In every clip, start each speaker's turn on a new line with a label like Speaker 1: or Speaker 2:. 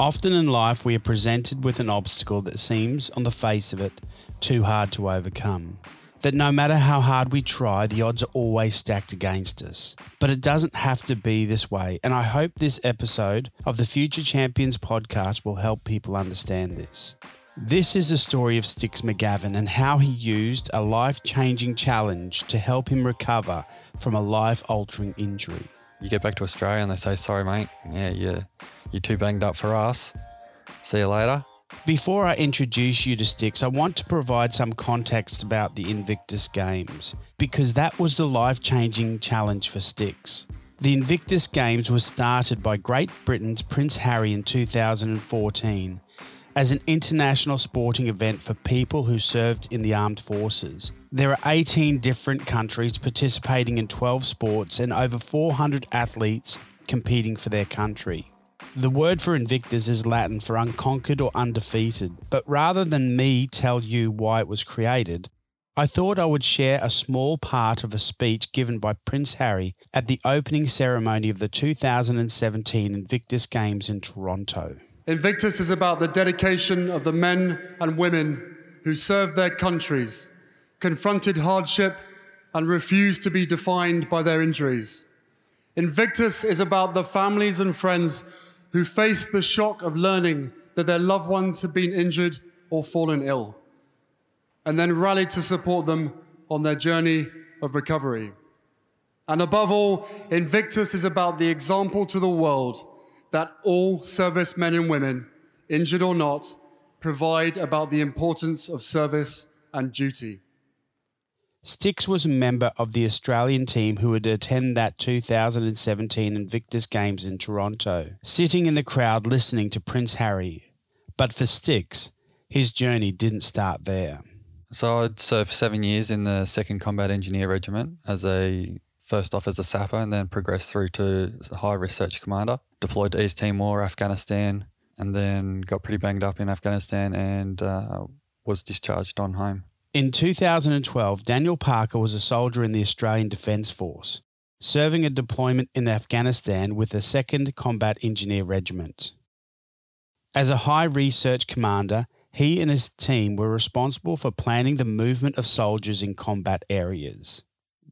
Speaker 1: Often in life, we are presented with an obstacle that seems, on the face of it, too hard to overcome. That no matter how hard we try, the odds are always stacked against us. But it doesn't have to be this way, and I hope this episode of the Future Champions podcast will help people understand this. This is the story of Sticks McGavin and how he used a life changing challenge to help him recover from a life altering injury.
Speaker 2: You get back to Australia and they say, sorry, mate, yeah, you're, you're too banged up for us. See you later.
Speaker 1: Before I introduce you to Sticks, I want to provide some context about the Invictus Games, because that was the life changing challenge for Sticks. The Invictus Games was started by Great Britain's Prince Harry in 2014 as an international sporting event for people who served in the armed forces. There are 18 different countries participating in 12 sports and over 400 athletes competing for their country. The word for Invictus is Latin for unconquered or undefeated, but rather than me tell you why it was created, I thought I would share a small part of a speech given by Prince Harry at the opening ceremony of the 2017 Invictus Games in Toronto.
Speaker 3: Invictus is about the dedication of the men and women who served their countries, confronted hardship, and refused to be defined by their injuries. Invictus is about the families and friends who faced the shock of learning that their loved ones had been injured or fallen ill, and then rallied to support them on their journey of recovery. And above all, Invictus is about the example to the world that all servicemen and women, injured or not, provide about the importance of service and duty.
Speaker 1: Sticks was a member of the Australian team who would attend that 2017 Invictus Games in Toronto, sitting in the crowd listening to Prince Harry. But for Sticks, his journey didn't start there.
Speaker 2: So I'd served seven years in the 2nd Combat Engineer Regiment as a first off as a sapper and then progressed through to high risk search commander. Deployed to East Timor, Afghanistan, and then got pretty banged up in Afghanistan and uh, was discharged on home.
Speaker 1: In 2012, Daniel Parker was a soldier in the Australian Defence Force, serving a deployment in Afghanistan with the 2nd Combat Engineer Regiment. As a high risk search commander, he and his team were responsible for planning the movement of soldiers in combat areas.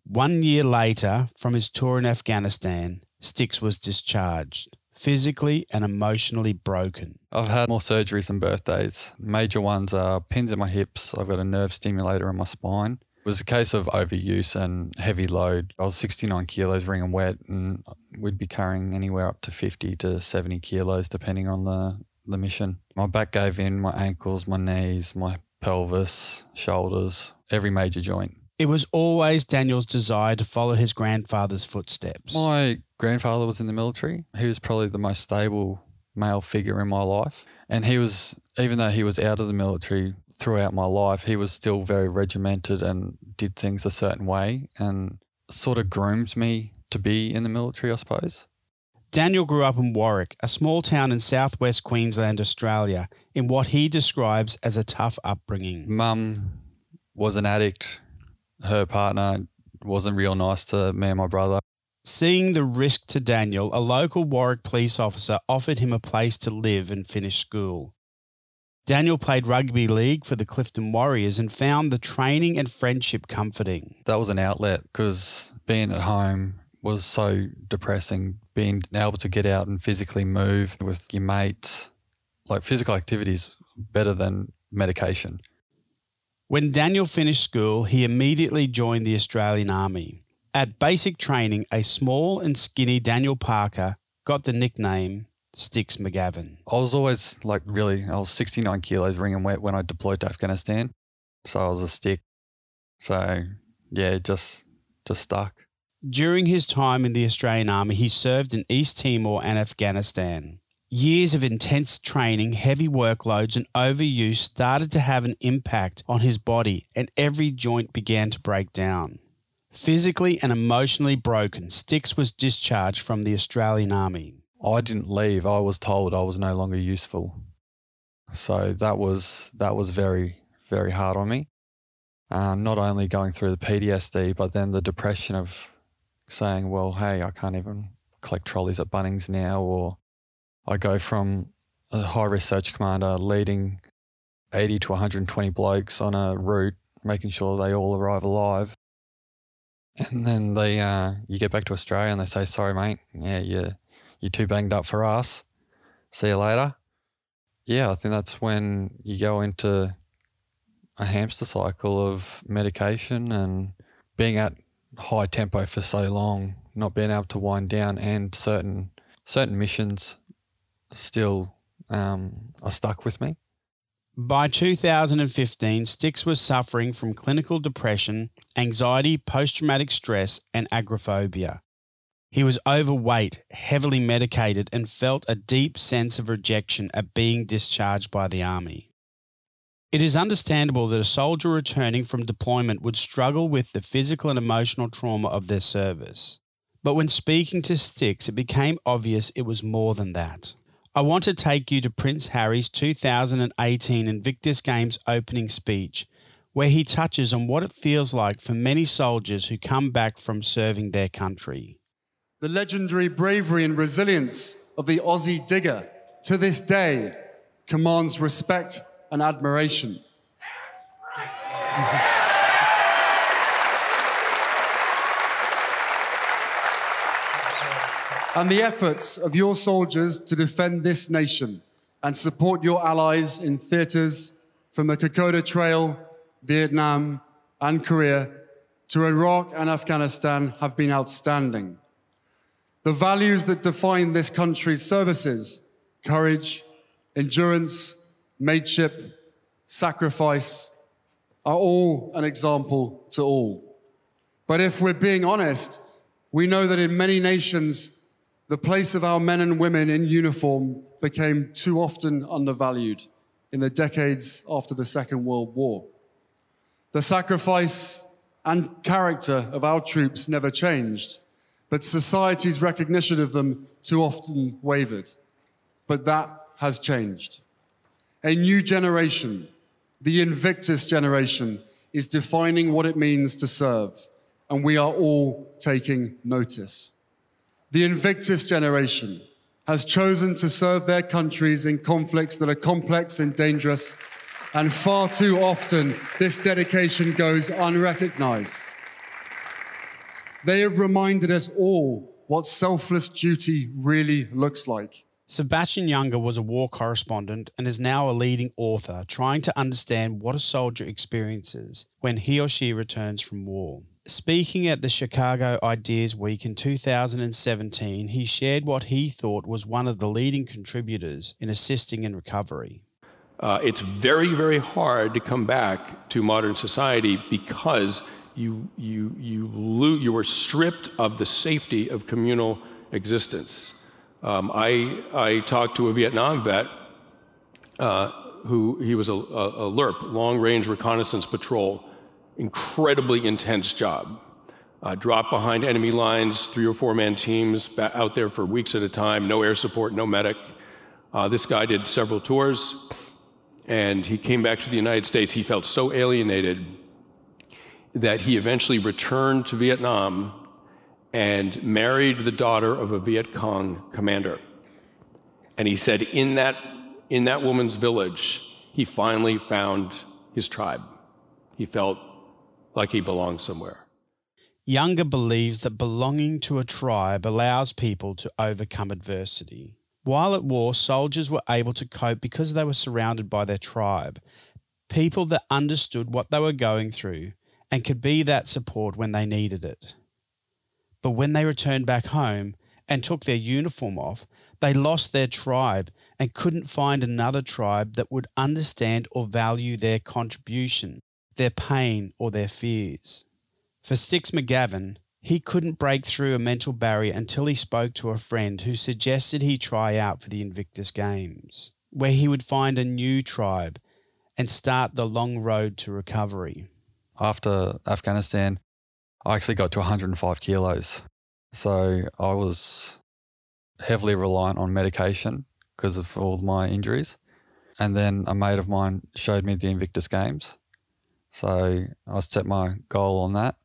Speaker 1: One year later, from his tour in Afghanistan, Sticks was discharged, physically and emotionally broken.
Speaker 2: I've had more surgeries than birthdays. Major ones are pins in my hips, I've got a nerve stimulator in my spine. It was a case of overuse and heavy load. I was 69 kilos wringing wet, and we'd be carrying anywhere up to 50 to 70 kilos depending on the, the mission. My back gave in, my ankles, my knees, my pelvis, shoulders, every major joint.
Speaker 1: It was always Daniel's desire to follow his grandfather's footsteps.
Speaker 2: My grandfather was in the military. He was probably the most stable male figure in my life. And he was, even though he was out of the military throughout my life, he was still very regimented and did things a certain way and sort of groomed me to be in the military, I suppose.
Speaker 1: Daniel grew up in Warwick, a small town in southwest Queensland, Australia, in what he describes as a tough upbringing.
Speaker 2: Mum was an addict her partner wasn't real nice to me and my brother.
Speaker 1: Seeing the risk to Daniel, a local Warwick police officer offered him a place to live and finish school. Daniel played rugby league for the Clifton Warriors and found the training and friendship comforting.
Speaker 2: That was an outlet because being at home was so depressing. Being able to get out and physically move with your mates, like physical activities, better than medication.
Speaker 1: When Daniel finished school, he immediately joined the Australian Army. At basic training, a small and skinny Daniel Parker got the nickname Sticks McGavin.
Speaker 2: I was always like really, I was 69 kilos wringing wet when I deployed to Afghanistan. So I was a stick. So yeah, just, just stuck.
Speaker 1: During his time in the Australian Army, he served in East Timor and Afghanistan. Years of intense training, heavy workloads, and overuse started to have an impact on his body, and every joint began to break down. Physically and emotionally broken, Sticks was discharged from the Australian Army.
Speaker 2: I didn't leave. I was told I was no longer useful. So that was that was very very hard on me. Um, not only going through the PTSD, but then the depression of saying, "Well, hey, I can't even collect trolleys at Bunnings now," or I go from a high risk search commander leading 80 to 120 blokes on a route, making sure they all arrive alive. And then they, uh, you get back to Australia and they say, "Sorry, mate. Yeah, you're, you're too banged up for us. See you later." Yeah, I think that's when you go into a hamster cycle of medication and being at high tempo for so long, not being able to wind down, and certain certain missions still um, are stuck with me.
Speaker 1: By 2015, Stix was suffering from clinical depression, anxiety, post traumatic stress, and agoraphobia. He was overweight, heavily medicated, and felt a deep sense of rejection at being discharged by the Army. It is understandable that a soldier returning from deployment would struggle with the physical and emotional trauma of their service. But when speaking to Stix, it became obvious it was more than that. I want to take you to Prince Harry's 2018 Invictus Games opening speech, where he touches on what it feels like for many soldiers who come back from serving their country.
Speaker 3: The legendary bravery and resilience of the Aussie digger to this day commands respect and admiration. And the efforts of your soldiers to defend this nation and support your allies in theaters from the Kokoda Trail, Vietnam, and Korea to Iraq and Afghanistan have been outstanding. The values that define this country's services courage, endurance, mateship, sacrifice are all an example to all. But if we're being honest, we know that in many nations, the place of our men and women in uniform became too often undervalued in the decades after the Second World War. The sacrifice and character of our troops never changed, but society's recognition of them too often wavered. But that has changed. A new generation, the Invictus generation, is defining what it means to serve, and we are all taking notice. The Invictus generation has chosen to serve their countries in conflicts that are complex and dangerous, and far too often this dedication goes unrecognized. They have reminded us all what selfless duty really looks like.
Speaker 1: Sebastian Junger was a war correspondent and is now a leading author trying to understand what a soldier experiences when he or she returns from war. Speaking at the Chicago Ideas Week in 2017, he shared what he thought was one of the leading contributors in assisting in recovery.
Speaker 4: Uh, it's very, very hard to come back to modern society because you, you, you, lo- you are stripped of the safety of communal existence. Um, I, I talked to a Vietnam vet uh, who he was a, a, a LRP, long range reconnaissance patrol incredibly intense job. Uh, dropped behind enemy lines, three or four man teams out there for weeks at a time, no air support, no medic. Uh, this guy did several tours, and he came back to the United States. He felt so alienated that he eventually returned to Vietnam and married the daughter of a Viet Cong commander. And he said, in that, in that woman's village, he finally found his tribe. He felt like he belongs somewhere.
Speaker 1: Junger believes that belonging to a tribe allows people to overcome adversity. While at war, soldiers were able to cope because they were surrounded by their tribe, people that understood what they were going through and could be that support when they needed it. But when they returned back home and took their uniform off, they lost their tribe and couldn't find another tribe that would understand or value their contribution their pain, or their fears. For Stix McGavin, he couldn't break through a mental barrier until he spoke to a friend who suggested he try out for the Invictus Games, where he would find a new tribe and start the long road to recovery.
Speaker 2: After Afghanistan, I actually got to 105 kilos. So I was heavily reliant on medication because of all my injuries. And then a mate of mine showed me the Invictus Games. So I set my goal on that,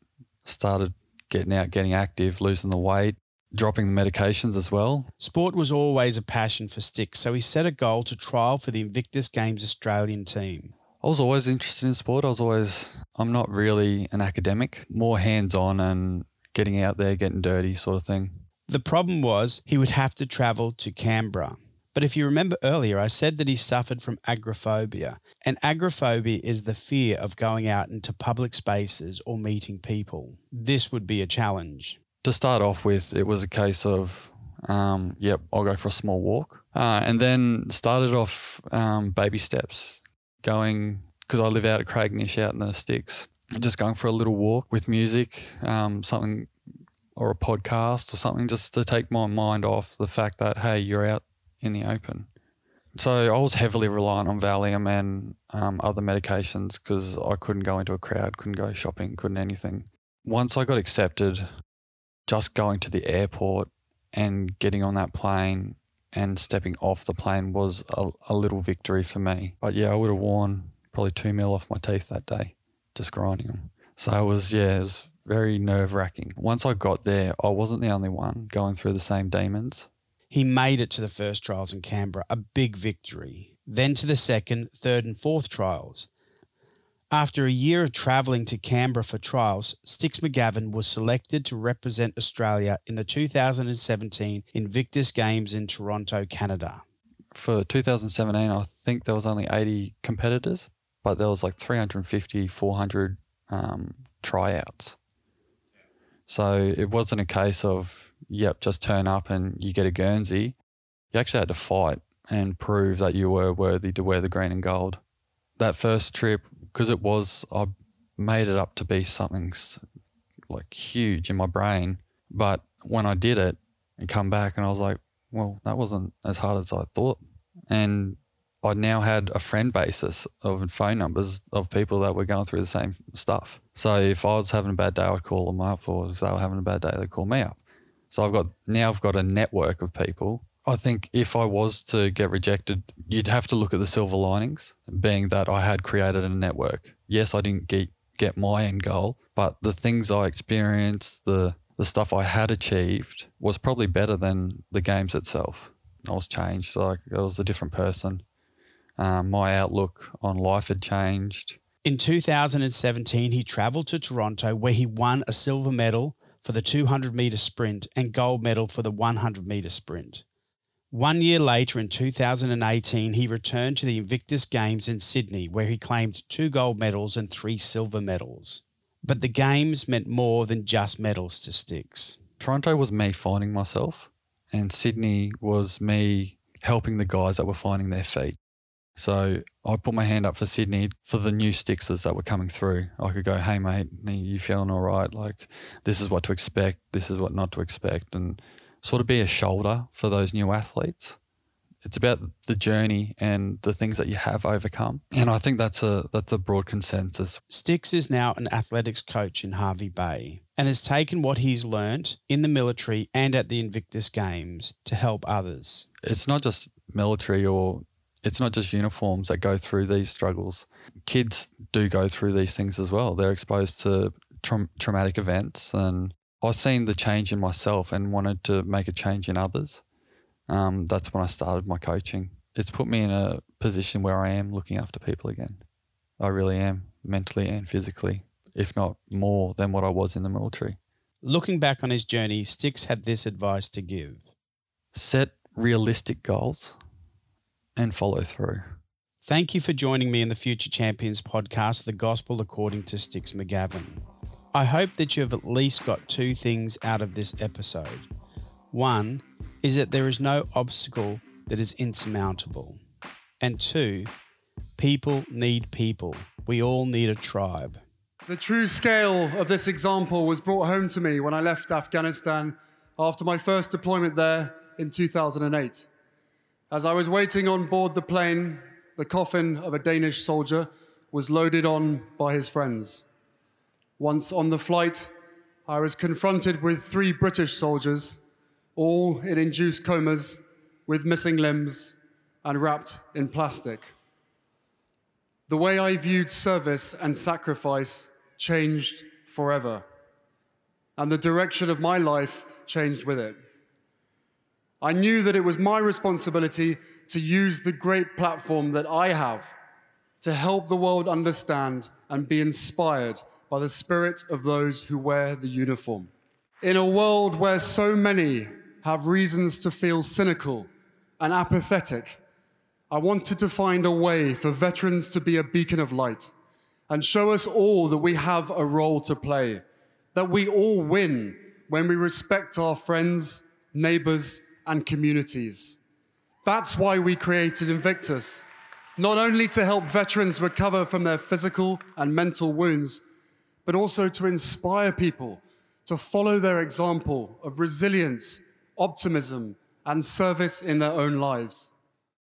Speaker 2: started getting out, getting active, losing the weight. dropping the medications as well.
Speaker 1: Sport was always a passion for Sticks, so he set a goal to trial for the Invictus Games Australian team.
Speaker 2: I was always interested in sport. I was always, I'm not really an academic, more hands on and getting out there, getting dirty sort of thing.
Speaker 1: The problem was he would have to travel to Canberra. But if you remember earlier, I said that he suffered from agoraphobia. And agoraphobia is the fear of going out into public spaces or meeting people. This would be a challenge.
Speaker 2: To start off with, it was a case of, um, yep, I'll go for a small walk. Uh, and then started off um, baby steps, going, because I live out at Craignish out in the sticks, just going for a little walk with music, um, something or a podcast or something just to take my mind off the fact that, hey, you're out in the open. So I was heavily reliant on Valium and um, other medications because I couldn't go into a crowd, couldn't go shopping, couldn't anything. Once I got accepted, just going to the airport and getting on that plane and stepping off the plane was a, a little victory for me. But yeah, I would have worn probably two mil off my teeth that day, just grinding them. So it was, yeah, it was very nerve wracking. Once I got there, I wasn't the only one going through the same demons.
Speaker 1: He made it to the first trials in Canberra, a big victory. Then to the second, third, and fourth trials. After a year of travelling to Canberra for trials, Sticks McGavin was selected to represent Australia in the 2017 Invictus Games in Toronto, Canada.
Speaker 2: For 2017, I think there was only 80 competitors, but there was like 350, 400 um, tryouts. So it wasn't a case of, yep, just turn up and you get a Guernsey. You actually had to fight and prove that you were worthy to wear the green and gold. That first trip, because it was, I made it up to be something like huge in my brain. But when I did it and come back, and I was like, well, that wasn't as hard as I thought. And I now had a friend basis of phone numbers of people that were going through the same stuff. So if I was having a bad day, I'd call them up, or if they were having a bad day, they'd call me up. So I've got now I've got a network of people. I think if I was to get rejected, you'd have to look at the silver linings, being that I had created a network. Yes, I didn't get get my end goal, but the things I experienced, the the stuff I had achieved was probably better than the games itself. I was changed, like I was a different person. Um, my outlook on life had changed.
Speaker 1: In 2017, he travelled to Toronto where he won a silver medal for the 200 metre sprint and gold medal for the 100 metre sprint. One year later, in 2018, he returned to the Invictus Games in Sydney, where he claimed two gold medals and three silver medals. But the Games meant more than just medals to Sticks.
Speaker 2: Toronto was me finding myself, and Sydney was me helping the guys that were finding their feet. So I put my hand up for Sydney for the new Sticksers that were coming through. I could go, hey mate, you feeling all right? Like this is what to expect, this is what not to expect, and sort of be a shoulder for those new athletes. It's about the journey and the things that you have overcome, and I think that's a that's a broad consensus.
Speaker 1: Stix is now an athletics coach in Hervey Bay and has taken what he's learnt in the military and at the Invictus Games to help others.
Speaker 2: It's not just military or it's not just uniforms that go through these struggles. Kids do go through these things as well. They're exposed to tra- traumatic events, and I've seen the change in myself and wanted to make a change in others. Um, that's when I started my coaching. It's put me in a position where I am looking after people again. I really am, mentally and physically, if not more than what I was in the military.
Speaker 1: Looking back on his journey, Sticks had this advice to give
Speaker 2: Set realistic goals and follow through.
Speaker 1: Thank you for joining me in the Future Champions podcast, The Gospel According to Sticks McGavin. I hope that you have at least got two things out of this episode. One is that there is no obstacle that is insurmountable. And two, people need people. We all need a tribe.
Speaker 3: The true scale of this example was brought home to me when I left Afghanistan after my first deployment there in 2008. As I was waiting on board the plane, the coffin of a Danish soldier was loaded on by his friends. Once on the flight, I was confronted with three British soldiers, all in induced comas, with missing limbs and wrapped in plastic. The way I viewed service and sacrifice changed forever, and the direction of my life changed with it. I knew that it was my responsibility to use the great platform that I have to help the world understand and be inspired by the spirit of those who wear the uniform. In a world where so many have reasons to feel cynical and apathetic, I wanted to find a way for veterans to be a beacon of light and show us all that we have a role to play, that we all win when we respect our friends, neighbors, and communities. That's why we created Invictus, not only to help veterans recover from their physical and mental wounds, but also to inspire people to follow their example of resilience, optimism, and service in their own lives.